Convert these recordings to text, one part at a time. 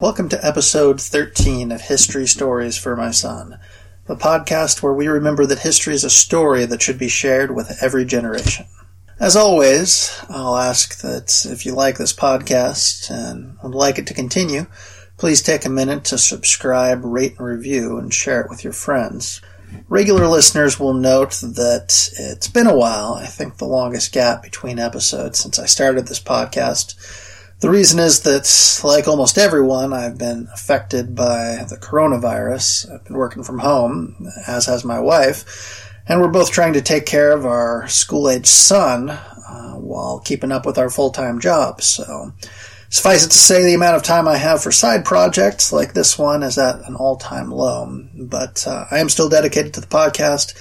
Welcome to episode 13 of History Stories for My Son, the podcast where we remember that history is a story that should be shared with every generation. As always, I'll ask that if you like this podcast and would like it to continue, please take a minute to subscribe, rate, and review, and share it with your friends. Regular listeners will note that it's been a while, I think the longest gap between episodes since I started this podcast. The reason is that, like almost everyone, I've been affected by the coronavirus. I've been working from home, as has my wife, and we're both trying to take care of our school age son uh, while keeping up with our full time jobs. So, suffice it to say, the amount of time I have for side projects like this one is at an all time low. But uh, I am still dedicated to the podcast.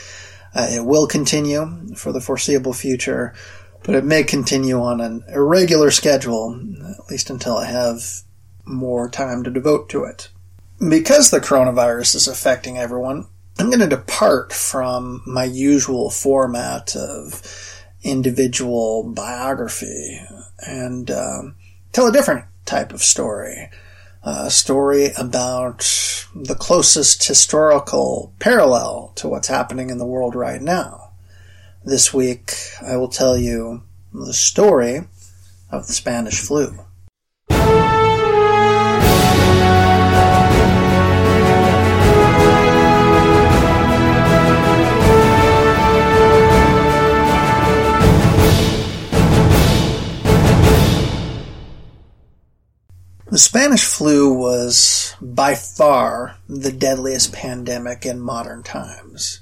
Uh, it will continue for the foreseeable future but it may continue on an irregular schedule, at least until I have more time to devote to it. Because the coronavirus is affecting everyone, I'm going to depart from my usual format of individual biography and um, tell a different type of story. A story about the closest historical parallel to what's happening in the world right now. This week, I will tell you the story of the Spanish flu. The Spanish flu was by far the deadliest pandemic in modern times.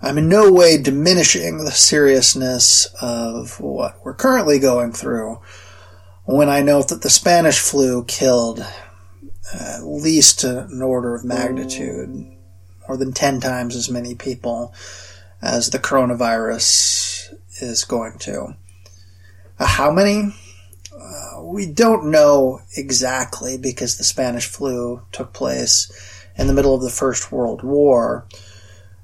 I'm in no way diminishing the seriousness of what we're currently going through when I note that the Spanish flu killed at least an order of magnitude, more than 10 times as many people as the coronavirus is going to. Uh, how many? Uh, we don't know exactly because the Spanish flu took place in the middle of the First World War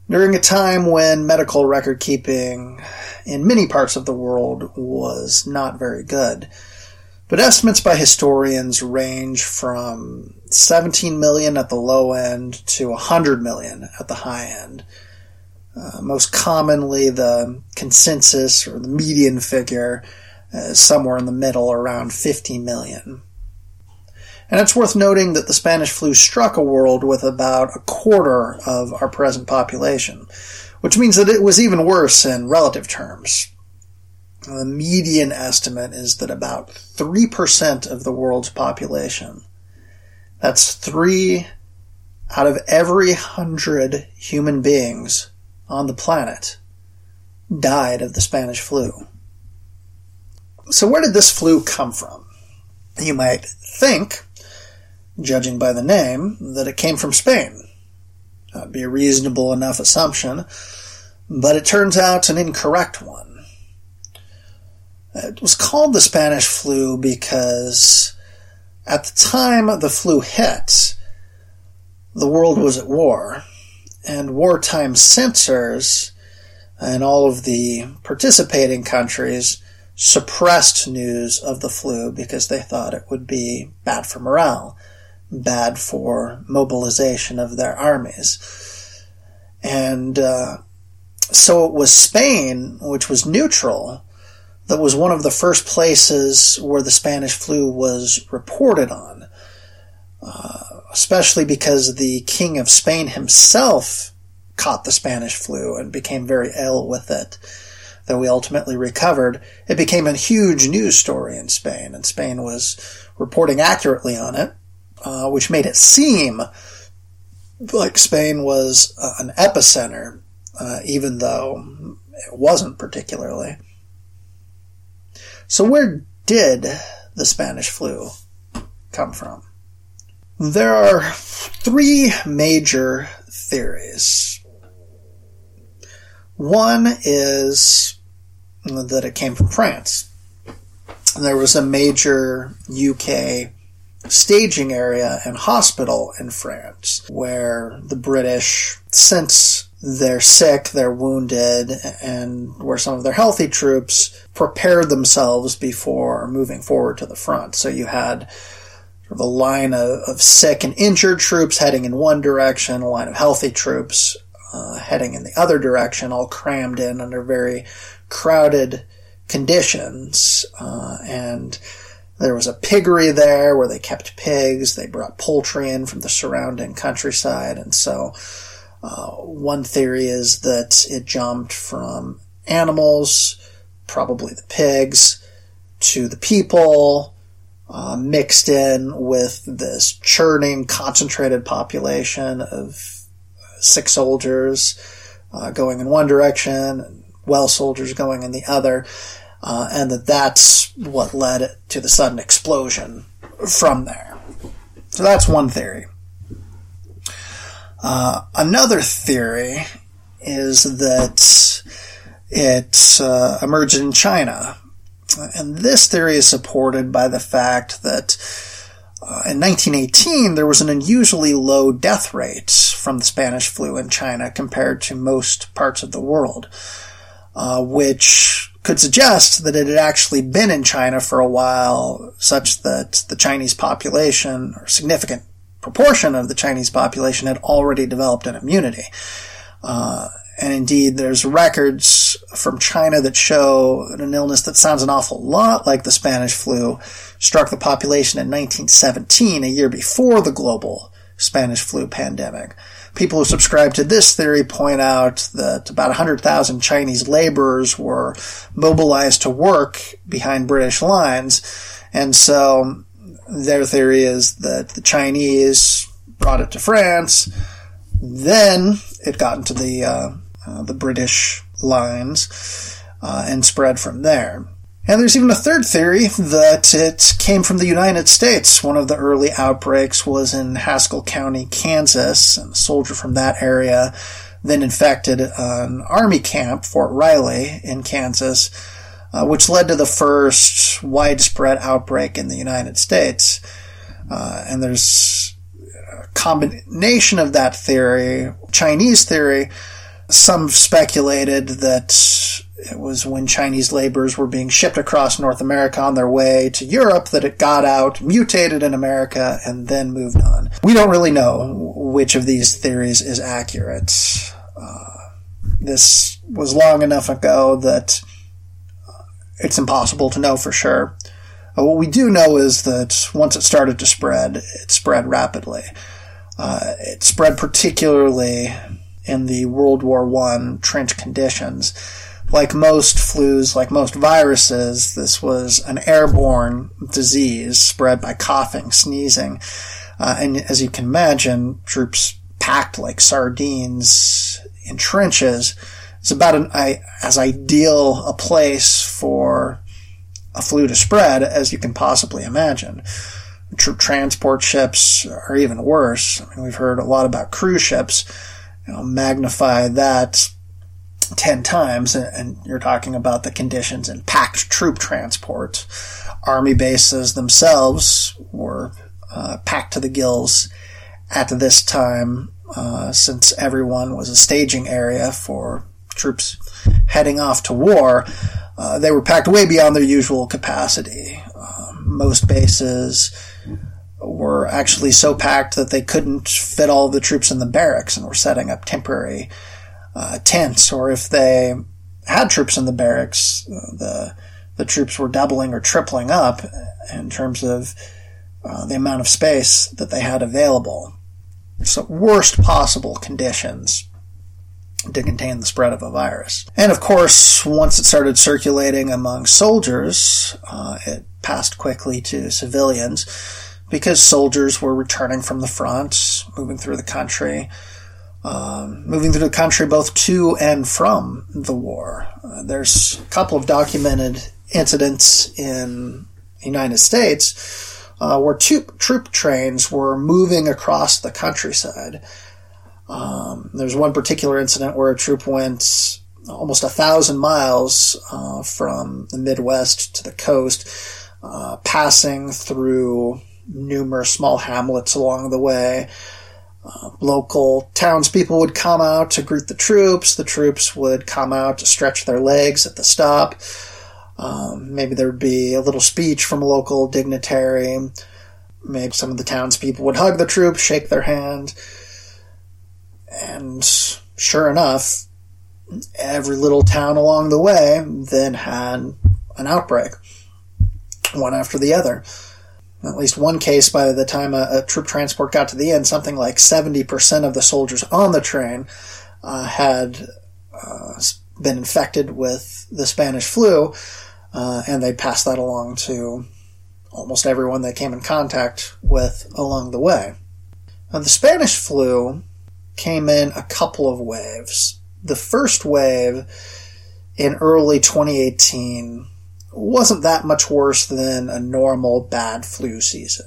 during a time when medical record keeping in many parts of the world was not very good. But estimates by historians range from 17 million at the low end to 100 million at the high end. Uh, most commonly, the consensus or the median figure is somewhere in the middle, around 50 million. And it's worth noting that the Spanish flu struck a world with about a quarter of our present population, which means that it was even worse in relative terms. The median estimate is that about 3% of the world's population, that's three out of every hundred human beings on the planet, died of the Spanish flu. So where did this flu come from? You might think judging by the name, that it came from Spain. That'd be a reasonable enough assumption, but it turns out an incorrect one. It was called the Spanish flu because at the time the flu hit, the world was at war, and wartime censors in all of the participating countries suppressed news of the flu because they thought it would be bad for morale bad for mobilization of their armies. And uh, so it was Spain, which was neutral, that was one of the first places where the Spanish flu was reported on, uh, especially because the King of Spain himself caught the Spanish flu and became very ill with it. Though he ultimately recovered, it became a huge news story in Spain, and Spain was reporting accurately on it. Uh, which made it seem like Spain was uh, an epicenter, uh, even though it wasn't particularly. So, where did the Spanish flu come from? There are three major theories. One is that it came from France. There was a major UK staging area and hospital in France where the British, since they're sick, they're wounded, and where some of their healthy troops prepared themselves before moving forward to the front. So you had sort of a line of, of sick and injured troops heading in one direction, a line of healthy troops uh, heading in the other direction, all crammed in under very crowded conditions. Uh, and there was a piggery there where they kept pigs. They brought poultry in from the surrounding countryside. And so uh, one theory is that it jumped from animals, probably the pigs, to the people, uh, mixed in with this churning, concentrated population of sick soldiers uh, going in one direction, well soldiers going in the other, uh, and that that's what led to the sudden explosion from there. So that's one theory. Uh, another theory is that it uh, emerged in China. And this theory is supported by the fact that uh, in 1918 there was an unusually low death rate from the Spanish flu in China compared to most parts of the world, uh, which could suggest that it had actually been in China for a while, such that the Chinese population, or significant proportion of the Chinese population, had already developed an immunity. Uh, and indeed, there's records from China that show an illness that sounds an awful lot like the Spanish flu struck the population in 1917, a year before the global Spanish flu pandemic. People who subscribe to this theory point out that about 100,000 Chinese laborers were mobilized to work behind British lines. And so their theory is that the Chinese brought it to France. Then it got into the, uh, uh, the British lines, uh, and spread from there. And there's even a third theory that it came from the United States. One of the early outbreaks was in Haskell County, Kansas, and a soldier from that area then infected an army camp, Fort Riley, in Kansas, uh, which led to the first widespread outbreak in the United States. Uh, and there's a combination of that theory, Chinese theory. Some speculated that it was when Chinese laborers were being shipped across North America on their way to Europe that it got out, mutated in America, and then moved on. We don't really know which of these theories is accurate. Uh, this was long enough ago that it's impossible to know for sure. Uh, what we do know is that once it started to spread, it spread rapidly. Uh, it spread particularly in the World War I trench conditions like most flus, like most viruses, this was an airborne disease spread by coughing, sneezing. Uh, and as you can imagine, troops packed like sardines in trenches. It's about an, I, as ideal a place for a flu to spread as you can possibly imagine. Transport ships are even worse. I mean, we've heard a lot about cruise ships. You know, magnify that 10 times, and you're talking about the conditions in packed troop transport. Army bases themselves were uh, packed to the gills at this time, uh, since everyone was a staging area for troops heading off to war. Uh, they were packed way beyond their usual capacity. Uh, most bases were actually so packed that they couldn't fit all the troops in the barracks and were setting up temporary uh, tents, or if they had troops in the barracks, uh, the the troops were doubling or tripling up in terms of uh, the amount of space that they had available. So worst possible conditions to contain the spread of a virus. And of course, once it started circulating among soldiers, uh, it passed quickly to civilians because soldiers were returning from the front, moving through the country, um, moving through the country both to and from the war. Uh, there's a couple of documented incidents in the United States uh, where troop, troop trains were moving across the countryside. Um, there's one particular incident where a troop went almost a thousand miles uh, from the Midwest to the coast, uh, passing through numerous small hamlets along the way. Uh, local townspeople would come out to greet the troops. The troops would come out to stretch their legs at the stop. Um, maybe there would be a little speech from a local dignitary. maybe some of the townspeople would hug the troops, shake their hand, and sure enough, every little town along the way then had an outbreak, one after the other. At least one case, by the time a, a troop transport got to the end, something like 70% of the soldiers on the train uh, had uh, been infected with the Spanish flu, uh, and they passed that along to almost everyone they came in contact with along the way. Now, the Spanish flu came in a couple of waves. The first wave in early 2018 wasn't that much worse than a normal bad flu season.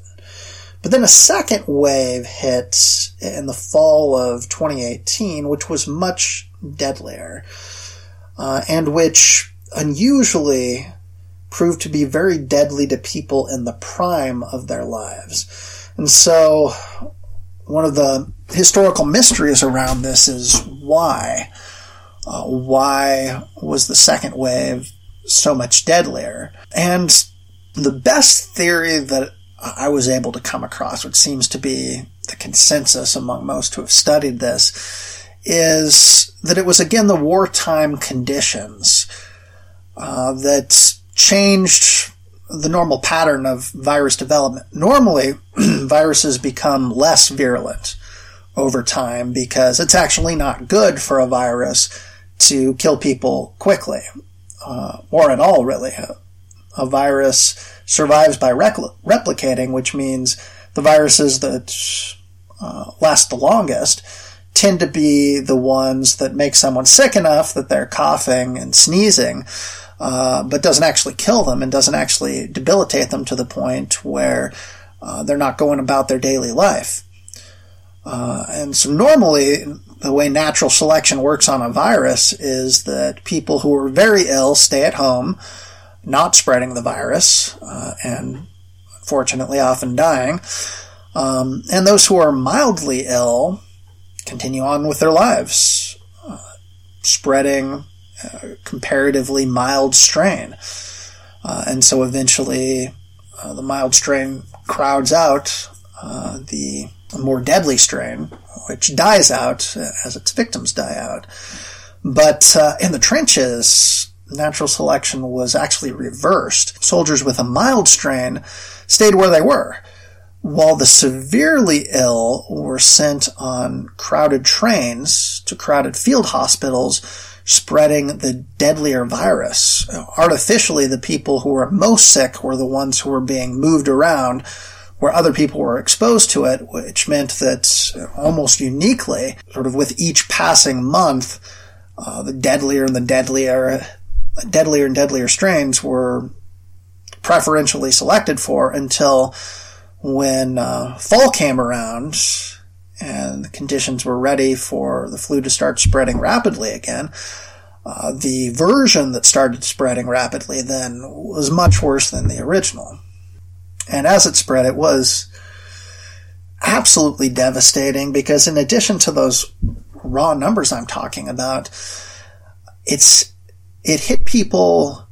But then a second wave hit in the fall of 2018, which was much deadlier, uh, and which unusually proved to be very deadly to people in the prime of their lives. And so, one of the historical mysteries around this is why. Uh, why was the second wave so much deadlier? And the best theory that I was able to come across, which seems to be the consensus among most who have studied this, is that it was again the wartime conditions uh, that changed the normal pattern of virus development. Normally, viruses become less virulent over time because it's actually not good for a virus to kill people quickly, uh, or at all, really. A virus survives by replicating, which means the viruses that uh, last the longest tend to be the ones that make someone sick enough that they're coughing and sneezing uh, but doesn't actually kill them and doesn't actually debilitate them to the point where uh, they're not going about their daily life. Uh, and so normally, the way natural selection works on a virus is that people who are very ill stay at home, not spreading the virus, uh, and unfortunately often dying. Um, and those who are mildly ill continue on with their lives, uh, spreading a comparatively mild strain. Uh, and so eventually uh, the mild strain crowds out uh, the more deadly strain, which dies out as its victims die out. But uh, in the trenches, natural selection was actually reversed. Soldiers with a mild strain stayed where they were, while the severely ill were sent on crowded trains to crowded field hospitals spreading the deadlier virus. Artificially, the people who were most sick were the ones who were being moved around where other people were exposed to it, which meant that almost uniquely, sort of with each passing month, uh, the deadlier and the deadlier, deadlier and deadlier strains were preferentially selected for until when uh, fall came around and the conditions were ready for the flu to start spreading rapidly again. Uh, the version that started spreading rapidly then was much worse than the original. And as it spread, it was absolutely devastating because in addition to those raw numbers I'm talking about, it's, it hit people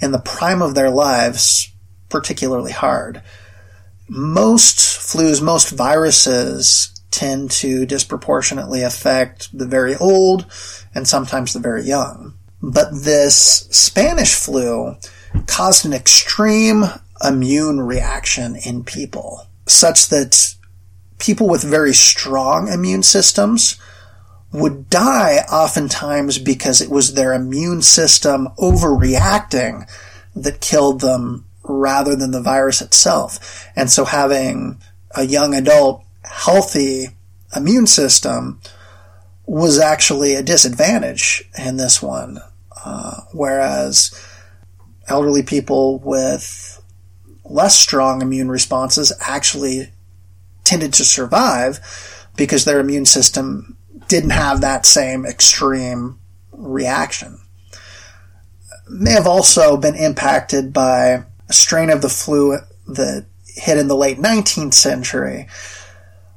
in the prime of their lives particularly hard. Most flus, most viruses tend to disproportionately affect the very old and sometimes the very young. But this Spanish flu caused an extreme immune reaction in people, such that people with very strong immune systems would die oftentimes because it was their immune system overreacting that killed them rather than the virus itself. And so having a young adult healthy immune system was actually a disadvantage in this one. Uh, whereas elderly people with less strong immune responses actually tended to survive because their immune system didn't have that same extreme reaction. May have also been impacted by a strain of the flu that hit in the late 19th century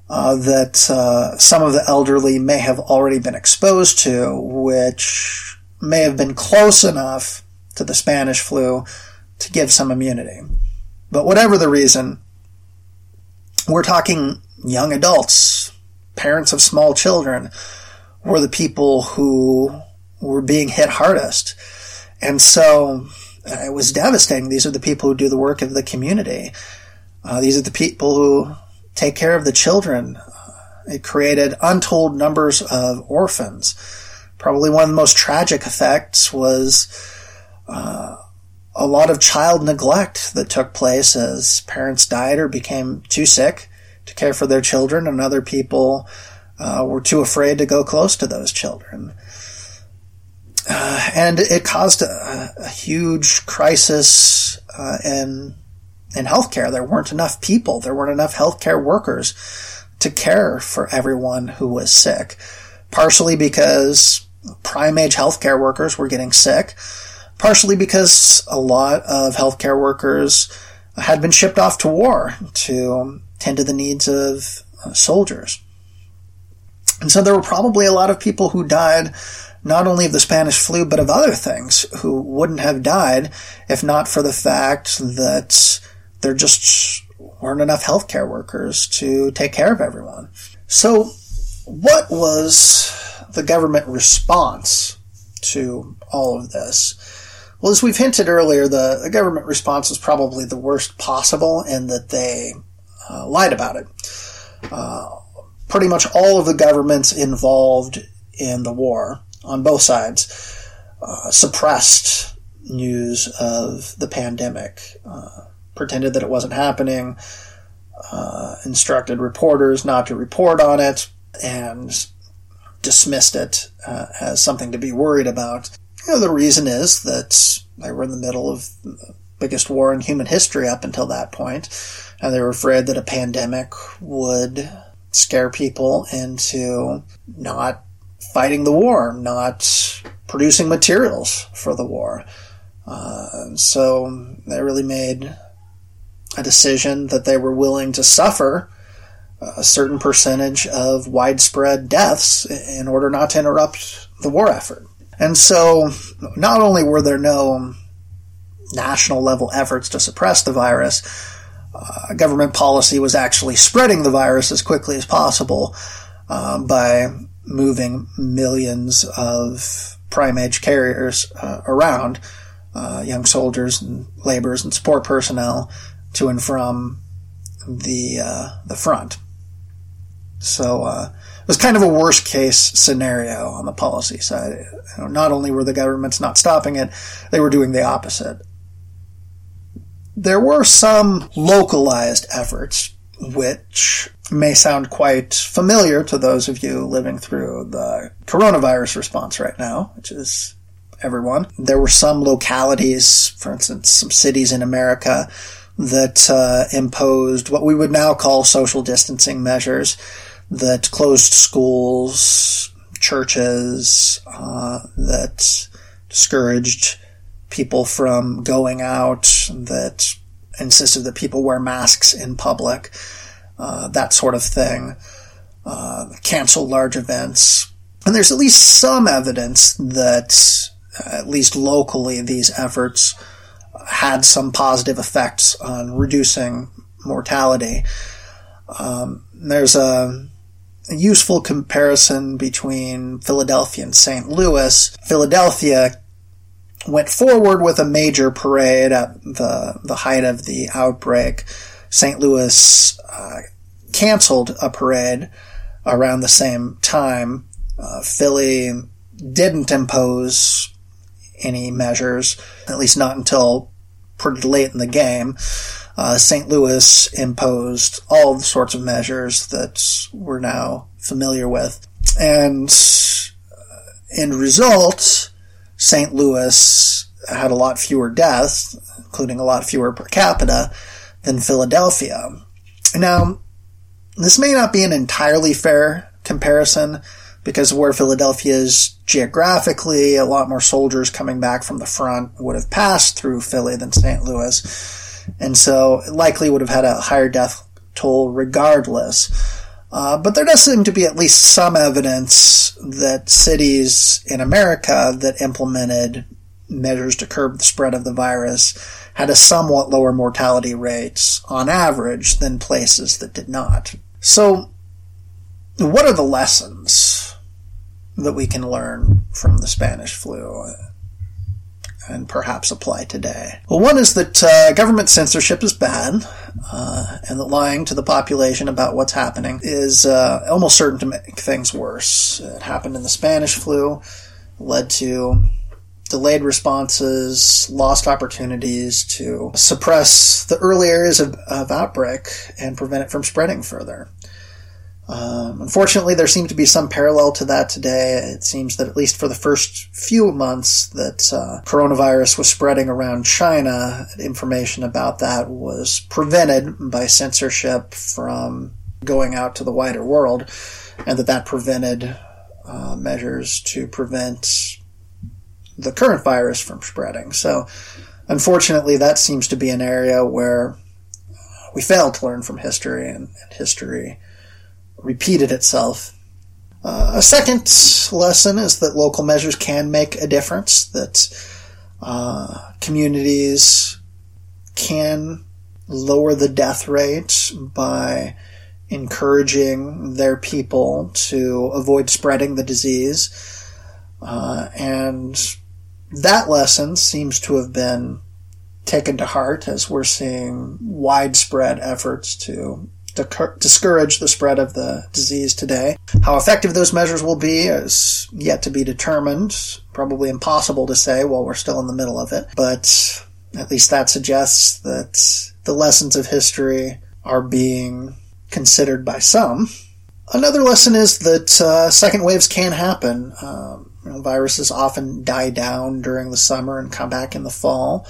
uh, that uh, some of the elderly may have already been exposed to, which may have been close enough to the Spanish flu to give some immunity. But whatever the reason, We're talking young adults, parents of small children, were the people who were being hit hardest. And so uh, it was devastating. These are the people who do the work of the community. Uh, these are the people who take care of the children. Uh, it created untold numbers of orphans. Probably one of the most tragic effects was uh, a lot of child neglect that took place as parents died or became too sick to care for their children, and other people uh, were too afraid to go close to those children. Uh, and it caused a, a huge crisis uh, in in healthcare. There weren't enough people. There weren't enough healthcare workers to care for everyone who was sick. Partially because prime age healthcare workers were getting sick. Partially because a lot of healthcare workers had been shipped off to war to tend to the needs of uh, soldiers. And so there were probably a lot of people who died not only of the Spanish flu, but of other things who wouldn't have died if not for the fact that there just weren't enough healthcare workers to take care of everyone. So, what was the government response to all of this? Well, as we've hinted earlier, the, the government response was probably the worst possible in that they uh, lied about it. Uh, pretty much all of the governments involved in the war on both sides uh, suppressed news of the pandemic, uh, pretended that it wasn't happening, uh, instructed reporters not to report on it, and dismissed it uh, as something to be worried about. You know, the reason is that they were in the middle of the biggest war in human history up until that point, and they were afraid that a pandemic would scare people into not fighting the war, not producing materials for the war. Uh, so they really made a decision that they were willing to suffer a certain percentage of widespread deaths in order not to interrupt the war effort. And so not only were there no national level efforts to suppress the virus, uh, government policy was actually spreading the virus as quickly as possible uh, by moving millions of prime age carriers uh, around, uh, young soldiers and laborers and support personnel to and from the uh, the front. So uh, was kind of a worst case scenario on the policy side. You know, not only were the governments not stopping it, they were doing the opposite. There were some localized efforts which may sound quite familiar to those of you living through the coronavirus response right now, which is everyone. There were some localities, for instance, some cities in America that uh, imposed what we would now call social distancing measures that closed schools, churches, uh, that discouraged people from going out, that insisted that people wear masks in public, uh, that sort of thing, uh, cancel large events. And there's at least some evidence that, uh, at least locally, these efforts had some positive effects on reducing mortality. Um, there's a, useful comparison between Philadelphia and St. Louis. Philadelphia went forward with a major parade at the, the height of the outbreak. St. Louis uh, canceled a parade around the same time. Uh, Philly didn't impose any measures, at least not until pretty late in the game. Uh, St. Louis imposed all the sorts of measures that we're now familiar with. And uh, in result, St. Louis had a lot fewer deaths, including a lot fewer per capita, than Philadelphia. Now, this may not be an entirely fair comparison because where Philadelphia is geographically, a lot more soldiers coming back from the front would have passed through Philly than St. Louis. And so it likely would have had a higher death toll regardless. Uh, but there does seem to be at least some evidence that cities in America that implemented measures to curb the spread of the virus had a somewhat lower mortality rates on average than places that did not. So, what are the lessons that we can learn from the Spanish flu? And perhaps apply today. Well, one is that uh, government censorship is bad, uh, and that lying to the population about what's happening is uh, almost certain to make things worse. It happened in the Spanish flu, led to delayed responses, lost opportunities to suppress the early areas of, of outbreak and prevent it from spreading further. Um, unfortunately, there seems to be some parallel to that today. It seems that at least for the first few months that uh, coronavirus was spreading around China, information about that was prevented by censorship from going out to the wider world, and that that prevented uh, measures to prevent the current virus from spreading. So, unfortunately, that seems to be an area where we failed to learn from history, and, and history repeated itself. Uh, a second lesson is that local measures can make a difference, that uh, communities can lower the death rate by encouraging their people to avoid spreading the disease. Uh, and that lesson seems to have been taken to heart as we're seeing widespread efforts to discourage the spread of the disease today. How effective those measures will be is yet to be determined. Probably impossible to say while we're still in the middle of it, but at least that suggests that the lessons of history are being considered by some. Another lesson is that uh, second waves can happen. Um, you know, viruses often die down during the summer and come back in the fall.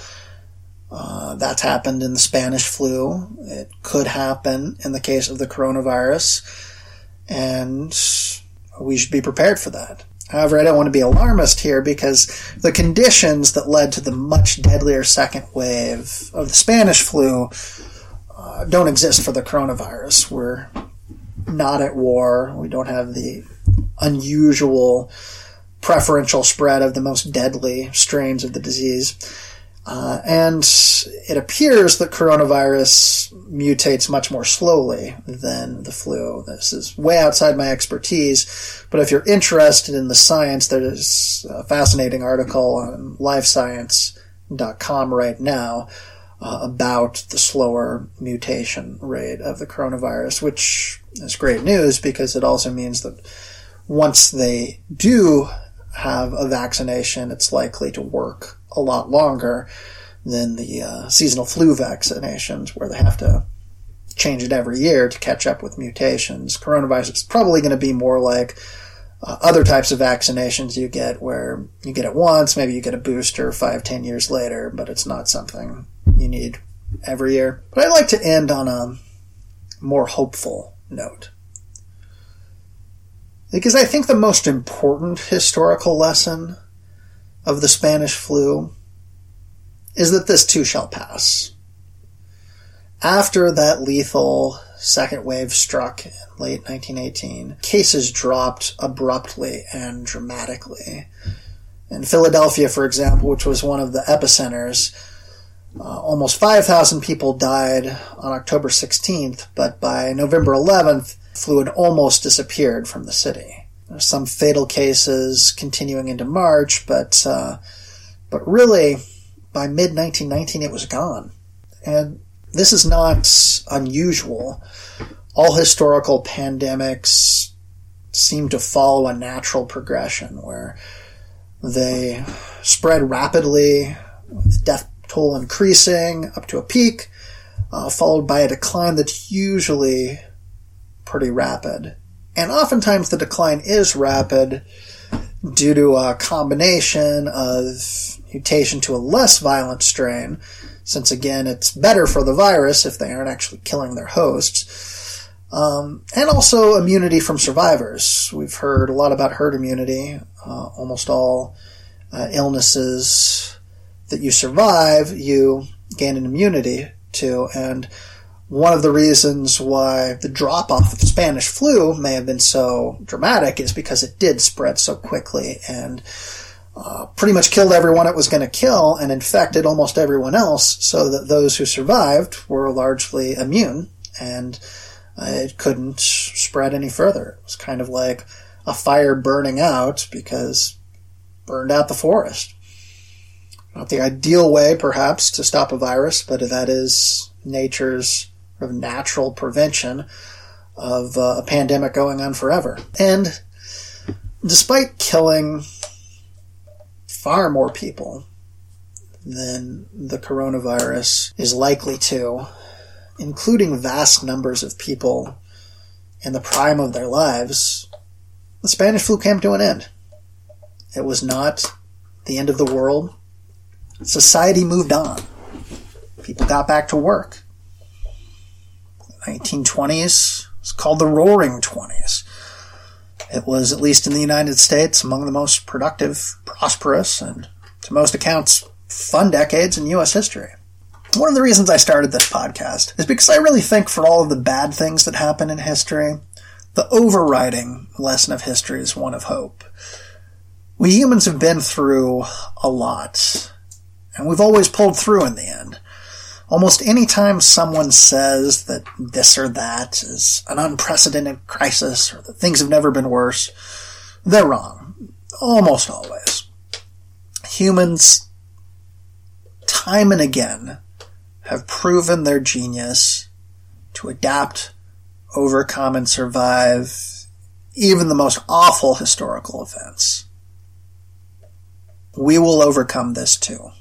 Uh, that's happened in the Spanish flu. It could happen in the case of the coronavirus, and we should be prepared for that. However, I don't want to be alarmist here because the conditions that led to the much deadlier second wave of the Spanish flu uh, don't exist for the coronavirus. We're not at war. We don't have the unusual preferential spread of the most deadly strains of the disease. Uh, and it appears that coronavirus mutates much more slowly than the flu. This is way outside my expertise, but if you're interested in the science, there's a fascinating article on livescience.com right now uh, about the slower mutation rate of the coronavirus, which is great news because it also means that once they do have a vaccination, it's likely to work a lot longer than the uh, seasonal flu vaccinations, where they have to change it every year to catch up with mutations. Coronavirus is probably going to be more like uh, other types of vaccinations you get, where you get it once, maybe you get a booster five, ten years later, but it's not something you need every year. But I'd like to end on a more hopeful note. Because I think the most important historical lesson of the Spanish flu is that this too shall pass. After that lethal second wave struck in late 1918, cases dropped abruptly and dramatically. In Philadelphia, for example, which was one of the epicenters, uh, almost 5,000 people died on October 16th, but by November 11th, flu had almost disappeared from the city. Some fatal cases continuing into March, but uh, but really, by mid 1919, it was gone. And this is not unusual. All historical pandemics seem to follow a natural progression where they spread rapidly, with death toll increasing up to a peak, uh, followed by a decline that's usually pretty rapid. And oftentimes the decline is rapid due to a combination of mutation to a less violent strain, since again it's better for the virus if they aren't actually killing their hosts, um, and also immunity from survivors. We've heard a lot about herd immunity. Uh, almost all uh, illnesses that you survive, you gain an immunity to, and one of the reasons why the drop off of Spanish flu may have been so dramatic is because it did spread so quickly and uh, pretty much killed everyone it was going to kill and infected almost everyone else so that those who survived were largely immune and uh, it couldn't spread any further. It was kind of like a fire burning out because burned out the forest. Not the ideal way, perhaps, to stop a virus, but that is nature's of natural prevention of uh, a pandemic going on forever. And despite killing far more people than the coronavirus is likely to, including vast numbers of people in the prime of their lives, the Spanish flu came to an end. It was not the end of the world. Society moved on. People got back to work. The 1920s It's called the Roaring Twenties. It was, at least in the United States, among the most productive, prosperous, and to most accounts, fun decades in U.S. history. One of the reasons I started this podcast is because I really think for all of the bad things that happen in history, the overriding lesson of history is one of hope. We humans have been through a lot, and we've always pulled through in the end. Almost any time someone says that this or that is an unprecedented crisis or that things have never been worse, they're wrong. Almost always. Humans, time and again, have proven their genius to adapt, overcome, and survive even the most awful historical events. We will overcome this too.